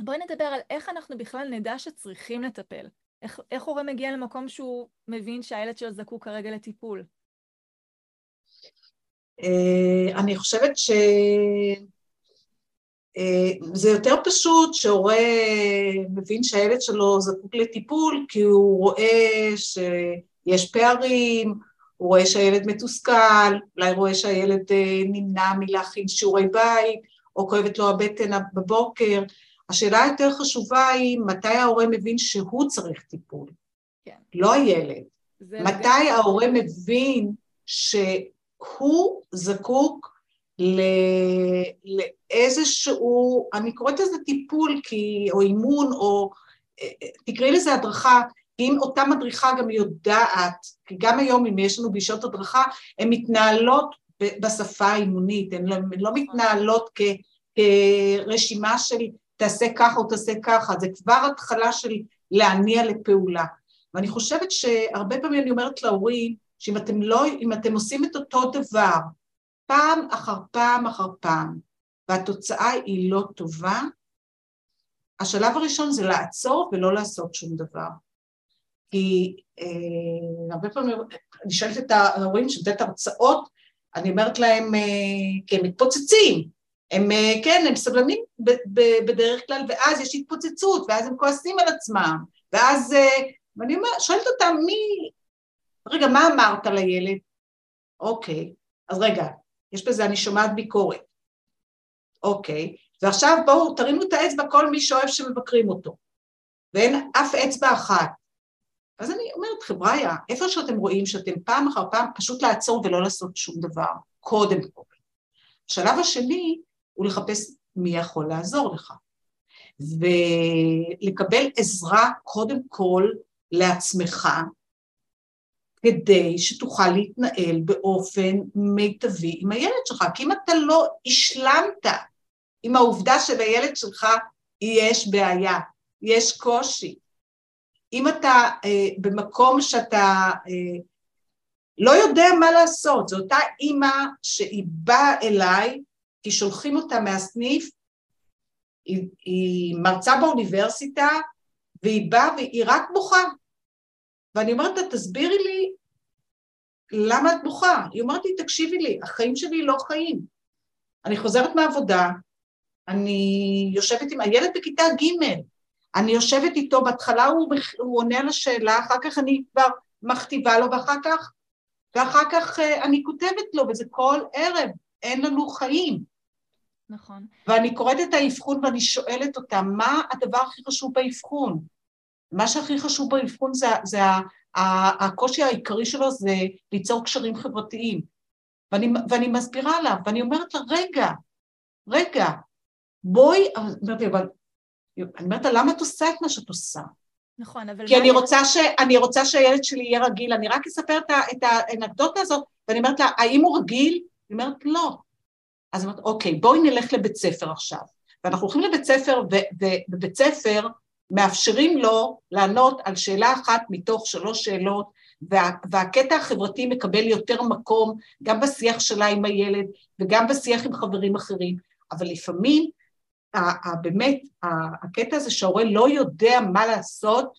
בואי נדבר על איך אנחנו בכלל נדע שצריכים לטפל. איך, איך הורה מגיע למקום שהוא מבין שהילד שלו זקוק כרגע לטיפול? אני חושבת ש... אה, זה יותר פשוט שהורה מבין שהילד שלו זקוק לטיפול כי הוא רואה שיש פערים, הוא רואה שהילד מתוסכל, אולי רואה שהילד אה, נמנע מלהכין שיעורי בית, או כואבת לו הבטן בבוקר. השאלה היותר חשובה היא מתי ההורה מבין שהוא צריך טיפול, כן. לא הילד. מתי לגמרי. ההורה מבין שהוא זקוק לאיזשהו, אני קוראת לזה טיפול כי, או אימון, או תקראי לזה הדרכה, אם אותה מדריכה גם יודעת, כי גם היום אם יש לנו פגישות הדרכה, הן מתנהלות בשפה האימונית, הן לא, לא מתנהלות כ, כרשימה של תעשה ככה או תעשה ככה, זה כבר התחלה של להניע לפעולה. ואני חושבת שהרבה פעמים אני אומרת להורים, שאם אתם לא, אתם עושים את אותו דבר, פעם אחר פעם אחר פעם, והתוצאה היא לא טובה, השלב הראשון זה לעצור ולא לעשות שום דבר. כי אה, הרבה פעמים, אני שואלת את ההורים שנותנת הרצאות, אני אומרת להם, אה, כי הם מתפוצצים, הם, אה, כן, הם סבלנים ב, ב, בדרך כלל, ואז יש התפוצצות, ואז הם כועסים על עצמם, ואז, אה, ואני אומר, שואלת אותם, מי, רגע, מה אמרת לילד? אוקיי, אז רגע, יש בזה, אני שומעת ביקורת. אוקיי, ועכשיו בואו תרימו את האצבע כל מי שאוהב שמבקרים אותו, ואין אף אצבע אחת. אז אני אומרת, חבריא, איפה שאתם רואים שאתם פעם אחר פעם פשוט לעצור ולא לעשות שום דבר, קודם כל. השלב השני הוא לחפש מי יכול לעזור לך, ולקבל עזרה קודם כל לעצמך, כדי שתוכל להתנהל באופן מיטבי עם הילד שלך. כי אם אתה לא השלמת עם העובדה שלילד שלך יש בעיה, יש קושי, אם אתה אה, במקום שאתה אה, לא יודע מה לעשות, זו אותה אימא שהיא באה אליי, כי שולחים אותה מהסניף, היא, היא מרצה באוניברסיטה, והיא באה והיא רק בוכה. ואני אומרת לה, תסבירי לי למה את בוכה? היא אומרת לי, תקשיבי לי, החיים שלי לא חיים. אני חוזרת מהעבודה, אני יושבת עם הילד בכיתה ג', אני יושבת איתו, בהתחלה הוא, הוא עונה על השאלה, אחר כך אני כבר מכתיבה לו, ואחר כך, ואחר כך uh, אני כותבת לו, וזה כל ערב, אין לנו חיים. נכון. ואני קוראת את האבחון ואני שואלת אותה, מה הדבר הכי חשוב באבחון? מה שהכי חשוב באבחון זה, זה הקושי העיקרי שלו זה ליצור קשרים חברתיים. ואני, ואני מסבירה לה, ואני אומרת לה, רגע, רגע, בואי, אני אומרת לה, למה את עושה את מה שאת עושה? נכון, אבל... כי אני רוצה, ש, אני רוצה שהילד שלי יהיה רגיל, אני רק אספר את האנקדוטה הזאת, ואני אומרת לה, האם הוא רגיל? היא אומרת, לא. אז היא אומרת, אוקיי, בואי נלך לבית ספר עכשיו. ואנחנו הולכים לבית ספר, ובבית ספר מאפשרים לו לענות על שאלה אחת מתוך שלוש שאלות, וה, והקטע החברתי מקבל יותר מקום גם בשיח שלה עם הילד וגם בשיח עם חברים אחרים, אבל לפעמים באמת הקטע הזה שההורה לא יודע מה לעשות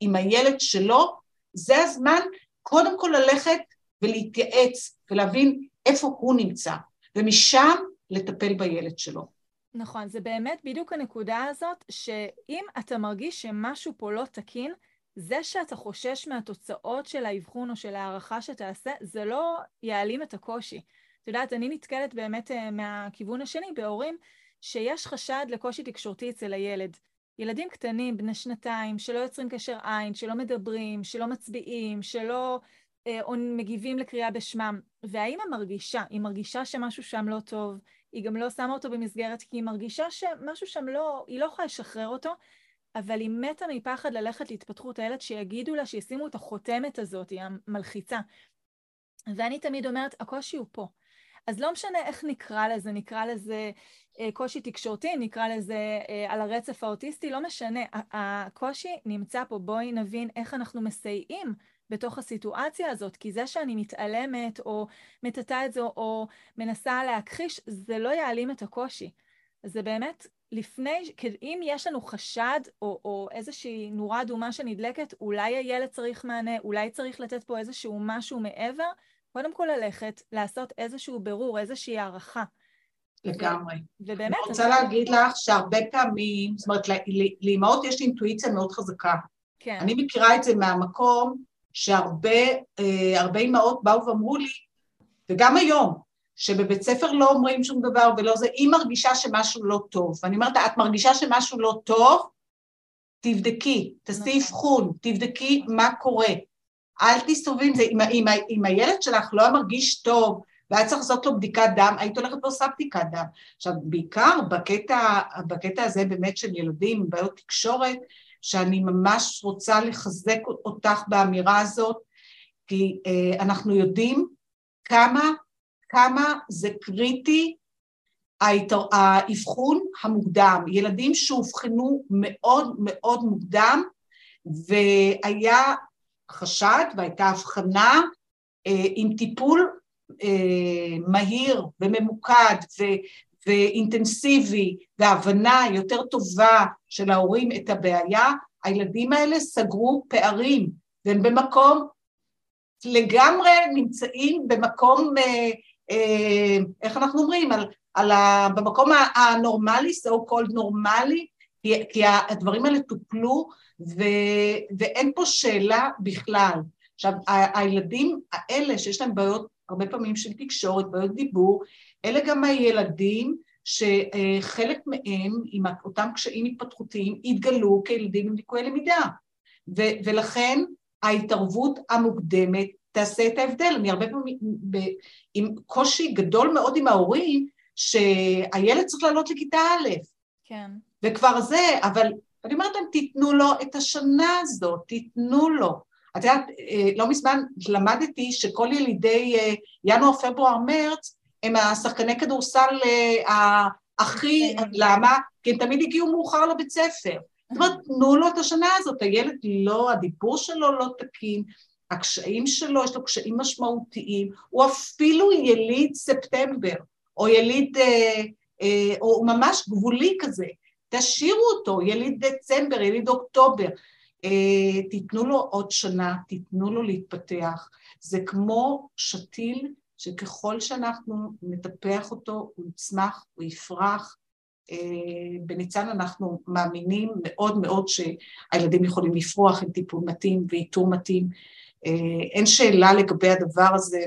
עם הילד שלו, זה הזמן קודם כל ללכת ולהתייעץ ולהבין איפה הוא נמצא, ומשם לטפל בילד שלו. נכון, זה באמת בדיוק הנקודה הזאת, שאם אתה מרגיש שמשהו פה לא תקין, זה שאתה חושש מהתוצאות של האבחון או של הערכה שתעשה, זה לא יעלים את הקושי. את יודעת, אני נתקלת באמת אה, מהכיוון השני בהורים שיש חשד לקושי תקשורתי אצל הילד. ילדים קטנים, בני שנתיים, שלא יוצרים קשר עין, שלא מדברים, שלא מצביעים, שלא אה, מגיבים לקריאה בשמם. והאימא מרגישה, היא מרגישה שמשהו שם לא טוב, היא גם לא שמה אותו במסגרת כי היא מרגישה שמשהו שם לא, היא לא יכולה לשחרר אותו, אבל היא מתה מפחד ללכת להתפתחות הילד, שיגידו לה, שישימו את החותמת הזאת, היא המלחיצה. ואני תמיד אומרת, הקושי הוא פה. אז לא משנה איך נקרא לזה, נקרא לזה אה, קושי תקשורתי, נקרא לזה אה, על הרצף האוטיסטי, לא משנה. הקושי נמצא פה, בואי נבין איך אנחנו מסייעים בתוך הסיטואציה הזאת, כי זה שאני מתעלמת או מטאטא את זה או מנסה להכחיש, זה לא יעלים את הקושי. זה באמת לפני, אם יש לנו חשד או, או איזושהי נורה אדומה שנדלקת, אולי הילד צריך מענה, אולי צריך לתת פה איזשהו משהו מעבר, קודם כל ללכת, לעשות איזשהו בירור, איזושהי הערכה. לגמרי. ובאמת... אני רוצה להגיד לך שהרבה פעמים, זאת אומרת, לאימהות יש אינטואיציה מאוד חזקה. כן. אני מכירה את זה מהמקום שהרבה אה, אימהות באו ואמרו לי, וגם היום, שבבית ספר לא אומרים שום דבר ולא זה, היא מרגישה שמשהו לא טוב. ואני אומרת, את מרגישה שמשהו לא טוב? תבדקי, תעשי נכון. אבחון, תבדקי מה קורה. אל תסתובבי עם זה, אם, אם, אם הילד שלך לא מרגיש טוב והיה צריך לעשות לו בדיקת דם, היית הולכת ועושה בדיקת דם. עכשיו, בעיקר בקטע, בקטע הזה באמת של ילדים עם בעיות תקשורת, שאני ממש רוצה לחזק אותך באמירה הזאת, כי אה, אנחנו יודעים כמה, כמה זה קריטי האבחון המוקדם. ילדים שאובחנו מאוד מאוד מוקדם, והיה חשד והייתה הבחנה אה, עם טיפול אה, מהיר וממוקד ואינטנסיבי והבנה יותר טובה של ההורים את הבעיה, הילדים האלה סגרו פערים והם במקום לגמרי נמצאים במקום, אה, אה, איך אנחנו אומרים, על, על ה, במקום הנורמלי, so called נורמלי, כי, הדברים האלה טופלו ו, ואין פה שאלה בכלל. עכשיו, הילדים האלה שיש להם בעיות, הרבה פעמים של תקשורת, בעיות דיבור, אלה גם הילדים שחלק מהם, עם אותם קשיים התפתחותיים, התגלו כילדים עם ליקויי למידה. ו- ולכן ההתערבות המוקדמת תעשה את ההבדל. אני הרבה פעמים עם קושי גדול מאוד עם ההורים, שהילד צריך לעלות לכיתה א'. כן. וכבר זה, אבל אני אומרת להם, תיתנו לו את השנה הזאת, תיתנו לו. את יודעת, אה, לא מזמן למדתי שכל ילידי אה, ינואר, פברואר, מרץ, הם השחקני כדורסל אה, הכי, כן. למה? כי הם תמיד הגיעו מאוחר לבית ספר. זאת אומרת, תנו לו את השנה הזאת, הילד לא, הדיבור שלו לא תקין, הקשיים שלו, יש לו קשיים משמעותיים, הוא אפילו יליד ספטמבר, או יליד, אה, אה, או ממש גבולי כזה, תשאירו אותו, יליד דצמבר, יליד אוקטובר, אה, תיתנו לו עוד שנה, תיתנו לו להתפתח. זה כמו שתיל שככל שאנחנו נטפח אותו, הוא יצמח, הוא יפרח. אה, בניצן אנחנו מאמינים מאוד מאוד שהילדים יכולים לפרוח עם טיפול מתאים ואיתור מתאים. אה, אין שאלה לגבי הדבר הזה,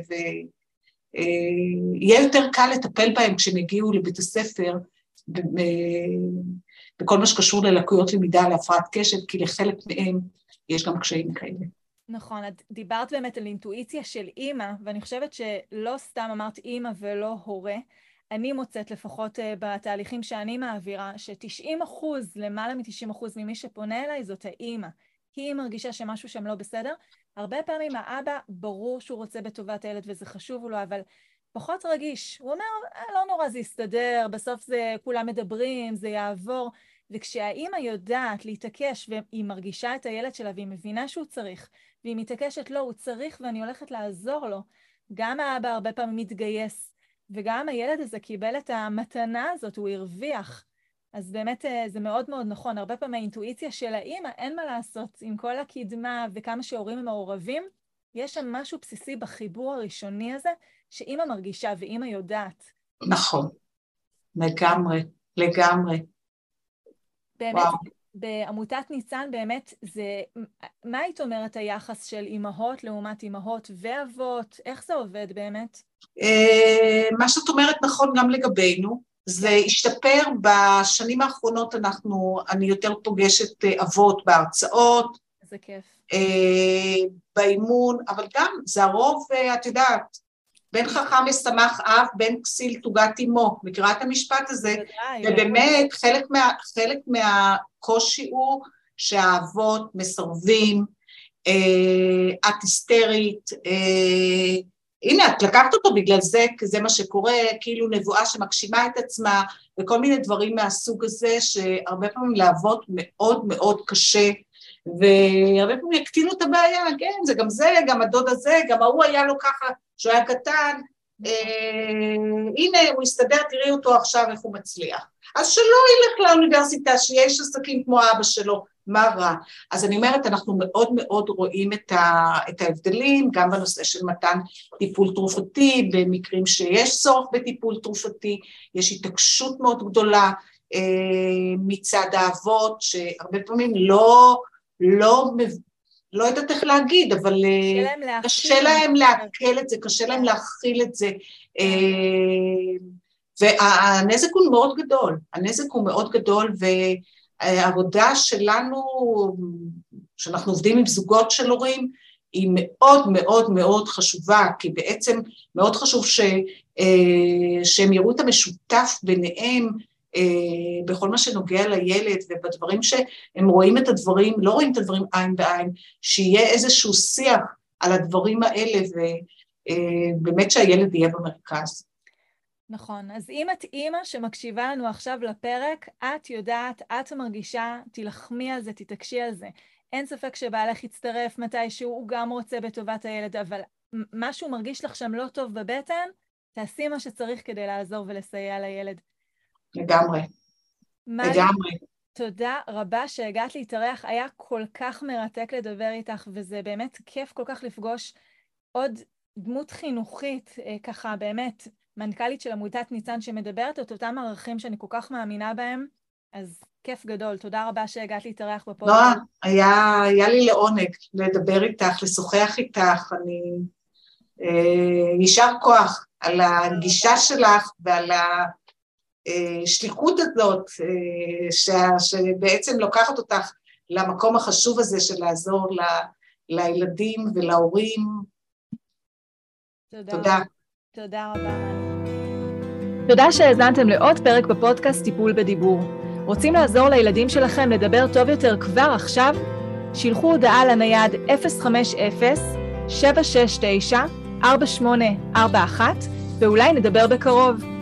ויהיה יותר קל לטפל בהם כשהם יגיעו לבית הספר בכל מה שקשור ללקויות למידה, להפרעת קשב, כי לחלק מהם יש גם קשיים כאלה. נכון, את דיברת באמת על אינטואיציה של אימא, ואני חושבת שלא סתם אמרת אימא ולא הורה. אני מוצאת לפחות אה, בתהליכים שאני מעבירה, ש-90 אחוז, למעלה מ-90 אחוז ממי שפונה אליי זאת האימא. כי היא מרגישה שמשהו שם לא בסדר. הרבה פעמים האבא, ברור שהוא רוצה בטובת הילד וזה חשוב לו, אבל פחות רגיש. הוא אומר, אה, לא נורא, זה יסתדר, בסוף זה, כולם מדברים, זה יעבור. וכשהאימא יודעת להתעקש והיא מרגישה את הילד שלה והיא מבינה שהוא צריך, והיא מתעקשת, לא, הוא צריך ואני הולכת לעזור לו, גם האבא הרבה פעמים מתגייס, וגם הילד הזה קיבל את המתנה הזאת, הוא הרוויח. אז באמת אה, זה מאוד מאוד נכון, הרבה פעמים האינטואיציה של האימא, אין מה לעשות, עם כל הקדמה וכמה שהורים הם מעורבים, יש שם משהו בסיסי בחיבור הראשוני הזה, שאימא מרגישה ואימא יודעת. נכון, לגמרי, לגמרי. באמת, וואו. בעמותת ניצן באמת זה, מה היית אומרת היחס של אימהות לעומת אימהות ואבות? איך זה עובד באמת? אה, מה שאת אומרת נכון גם לגבינו. זה השתפר בשנים האחרונות, אנחנו, אני יותר פוגשת אה, אבות בהרצאות. איזה כיף. אה, באימון, אבל גם זה הרוב, את יודעת, בן חכם ישמח אב, בן כסיל תוגת אמו. מכירה את המשפט הזה? ובאמת, חלק, מה, חלק מהקושי הוא שהאבות מסרבים, אה, את היסטרית, אה, הנה, את לקחת אותו בגלל זה, כי זה מה שקורה, כאילו נבואה שמגשימה את עצמה, וכל מיני דברים מהסוג הזה, שהרבה פעמים לאבות מאוד מאוד קשה, והרבה פעמים יקטינו את הבעיה, כן, זה גם זה, גם הדוד הזה, גם ההוא היה לו ככה כשהוא היה קטן, אה, הנה הוא הסתדר, תראי אותו עכשיו איך הוא מצליח. אז שלא ילך לאוניברסיטה, שיש עסקים כמו אבא שלו, מה רע? אז אני אומרת, אנחנו מאוד מאוד רואים את, ה, את ההבדלים, גם בנושא של מתן טיפול תרופתי, במקרים שיש צורך בטיפול תרופתי, יש התעקשות מאוד גדולה אה, מצד האבות, שהרבה פעמים לא, לא לא יודעת איך להגיד, אבל אה, קשה להם לעכל את זה, קשה להם להכיל את זה. אה, והנזק הוא מאוד גדול, הנזק הוא מאוד גדול, והעבודה שלנו, שאנחנו עובדים עם זוגות של הורים, היא מאוד מאוד מאוד חשובה, כי בעצם מאוד חשוב ש, אה, שהם יראו את המשותף ביניהם, בכל מה שנוגע לילד ובדברים שהם רואים את הדברים, לא רואים את הדברים עין בעין, שיהיה איזשהו שיח על הדברים האלה ובאמת אה, שהילד יהיה במרכז. נכון. אז אם את אימא שמקשיבה לנו עכשיו לפרק, את יודעת, את מרגישה, תילחמי על זה, תתעקשי על זה. אין ספק שבעלך יצטרף מתישהו, הוא גם רוצה בטובת הילד, אבל משהו מרגיש לך שם לא טוב בבטן, תעשי מה שצריך כדי לעזור ולסייע לילד. לגמרי. לגמרי. תודה רבה שהגעת להתארח, היה כל כך מרתק לדבר איתך, וזה באמת כיף כל כך לפגוש עוד דמות חינוכית, אה, ככה באמת, מנכ"לית של עמותת ניצן שמדברת את אותם ערכים שאני כל כך מאמינה בהם, אז כיף גדול. תודה רבה שהגעת להתארח בפודקאסט. נועה, היה, היה לי לעונג לדבר איתך, לשוחח איתך, אני... אה, יישר כוח על הגישה שלך ועל ה... השליחות הזאת, אה, שבעצם לוקחת אותך למקום החשוב הזה של לעזור ל, לילדים ולהורים. תודה. תודה. תודה רבה. תודה שהאזנתם לעוד פרק בפודקאסט טיפול בדיבור. רוצים לעזור לילדים שלכם לדבר טוב יותר כבר עכשיו? שילחו הודעה לנייד 050-769-4841 ואולי נדבר בקרוב.